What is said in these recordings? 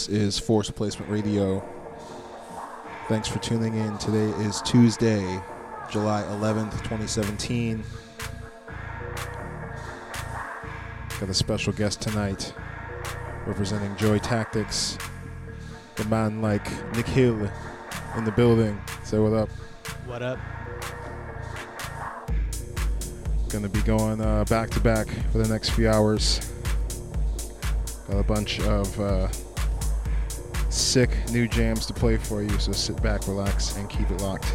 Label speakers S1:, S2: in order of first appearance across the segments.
S1: This is Force Placement Radio. Thanks for tuning in. Today is Tuesday, July 11th, 2017. Got a special guest tonight representing Joy Tactics. The man like Nick Hill in the building. Say what up. What up? Gonna be going uh, back to back for the next few hours. Got a bunch of uh, new jams to play for you, so sit back, relax, and keep it locked.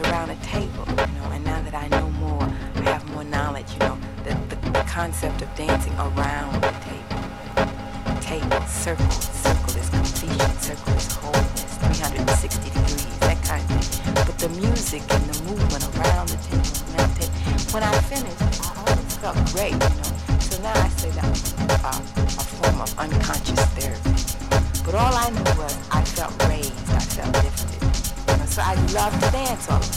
S2: around a table, you know, and now that I know more, I have more knowledge, you know, the, the, the concept of dancing around the table. Table, circle, circle is completion, circle is wholeness, 360 degrees, that kind of thing. But the music and the movement around the table, when I finished, I always felt great, you know. So now I say that was uh, a form of unconscious therapy. But all I knew was I felt great. I love to dance.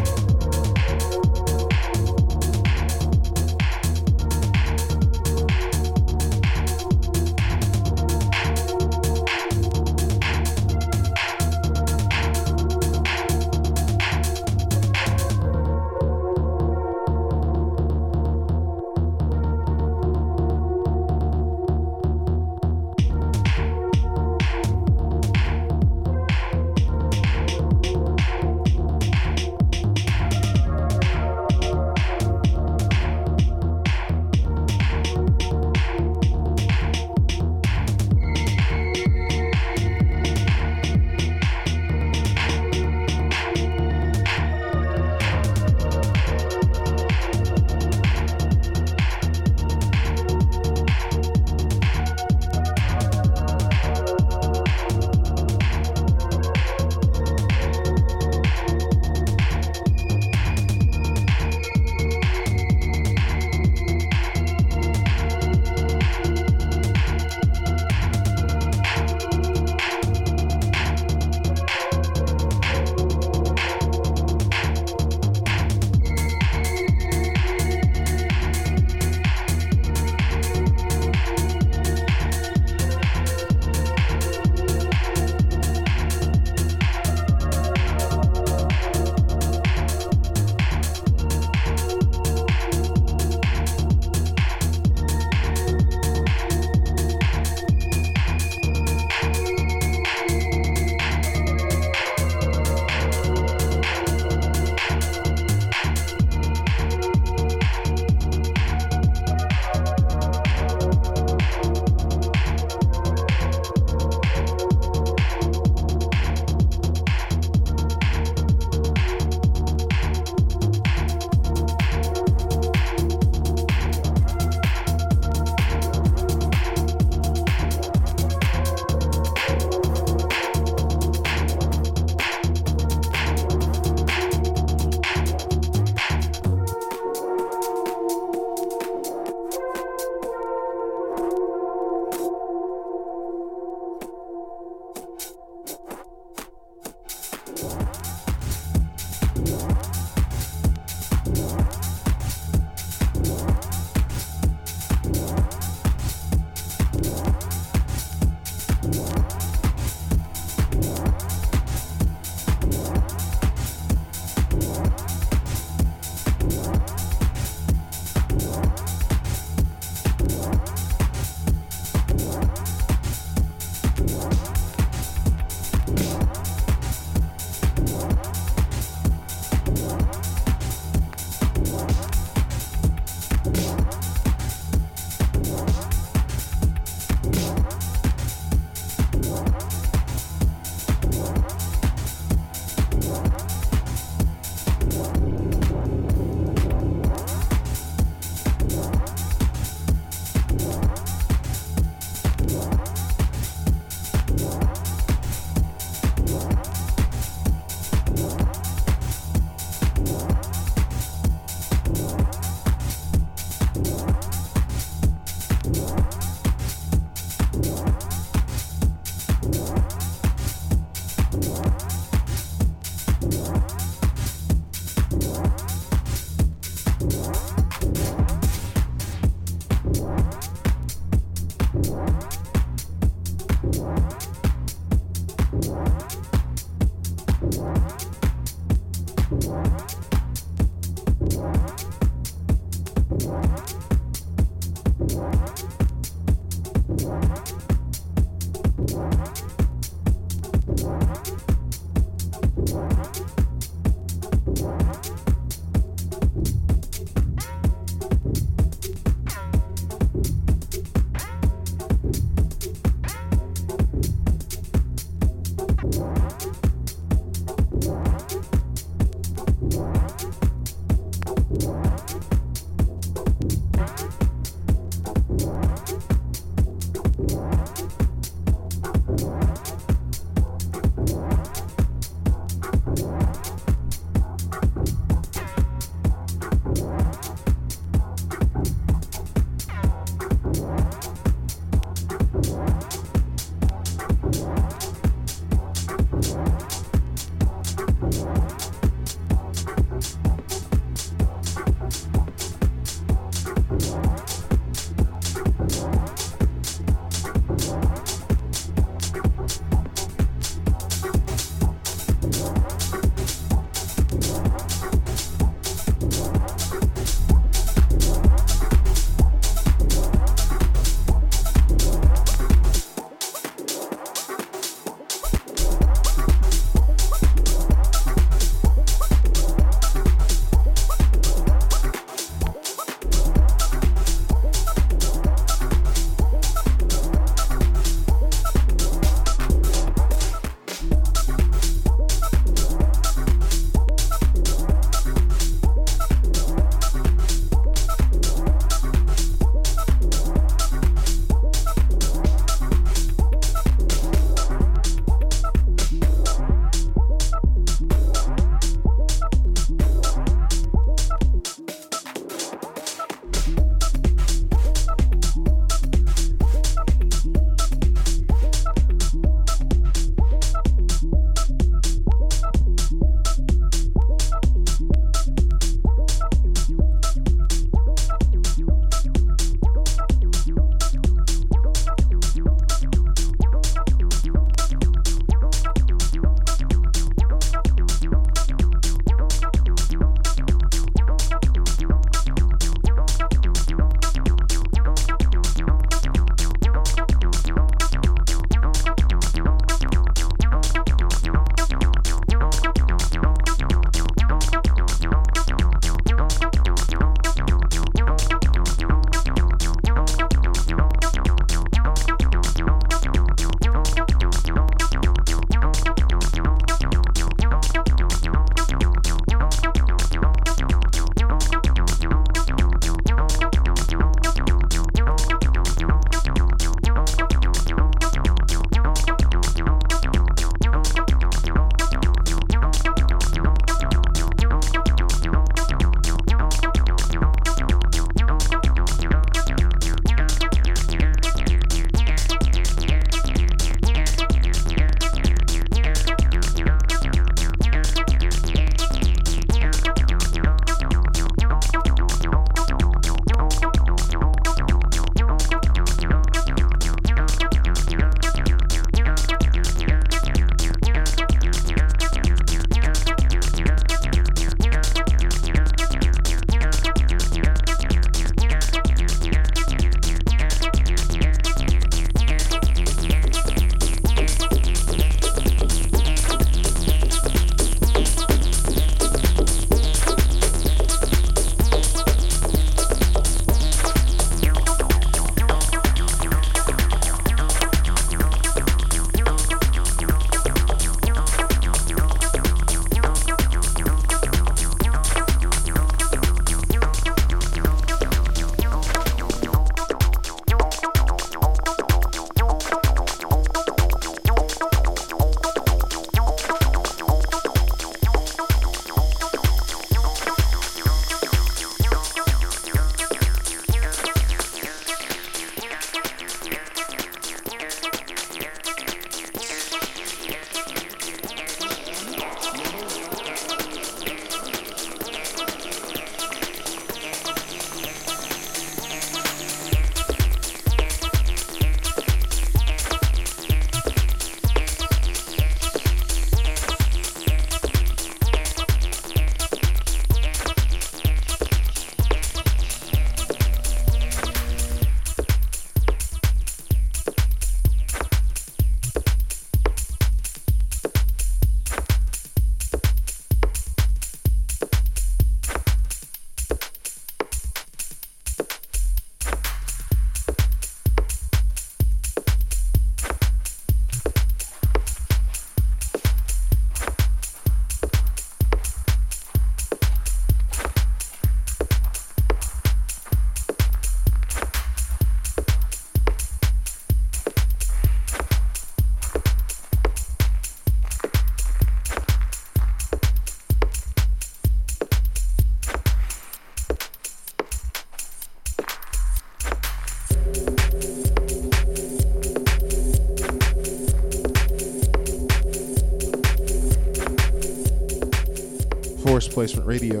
S1: Placement Radio.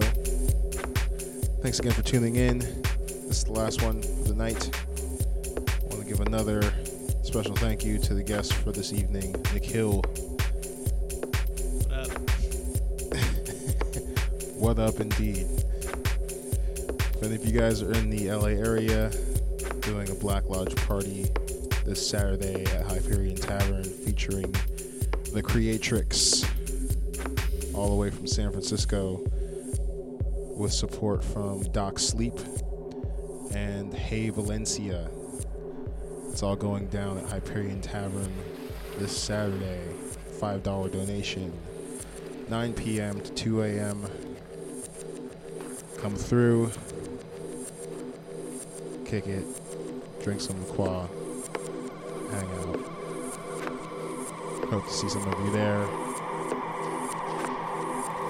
S1: Thanks again for tuning in. This is the last one of the night. I want to give another special thank you to the guest for this evening, Nick Hill.
S3: What up?
S1: What up, indeed? If any of you guys are in the LA area, doing a Black Lodge party this Saturday at Hyperion Tavern featuring the Creatrix, all the way from San Francisco, with support from Doc Sleep and Hey Valencia. It's all going down at Hyperion Tavern this Saturday. $5 donation. 9 p.m. to 2 a.m. Come through, kick it, drink some LaCroix, hang out. Hope to see some of you there.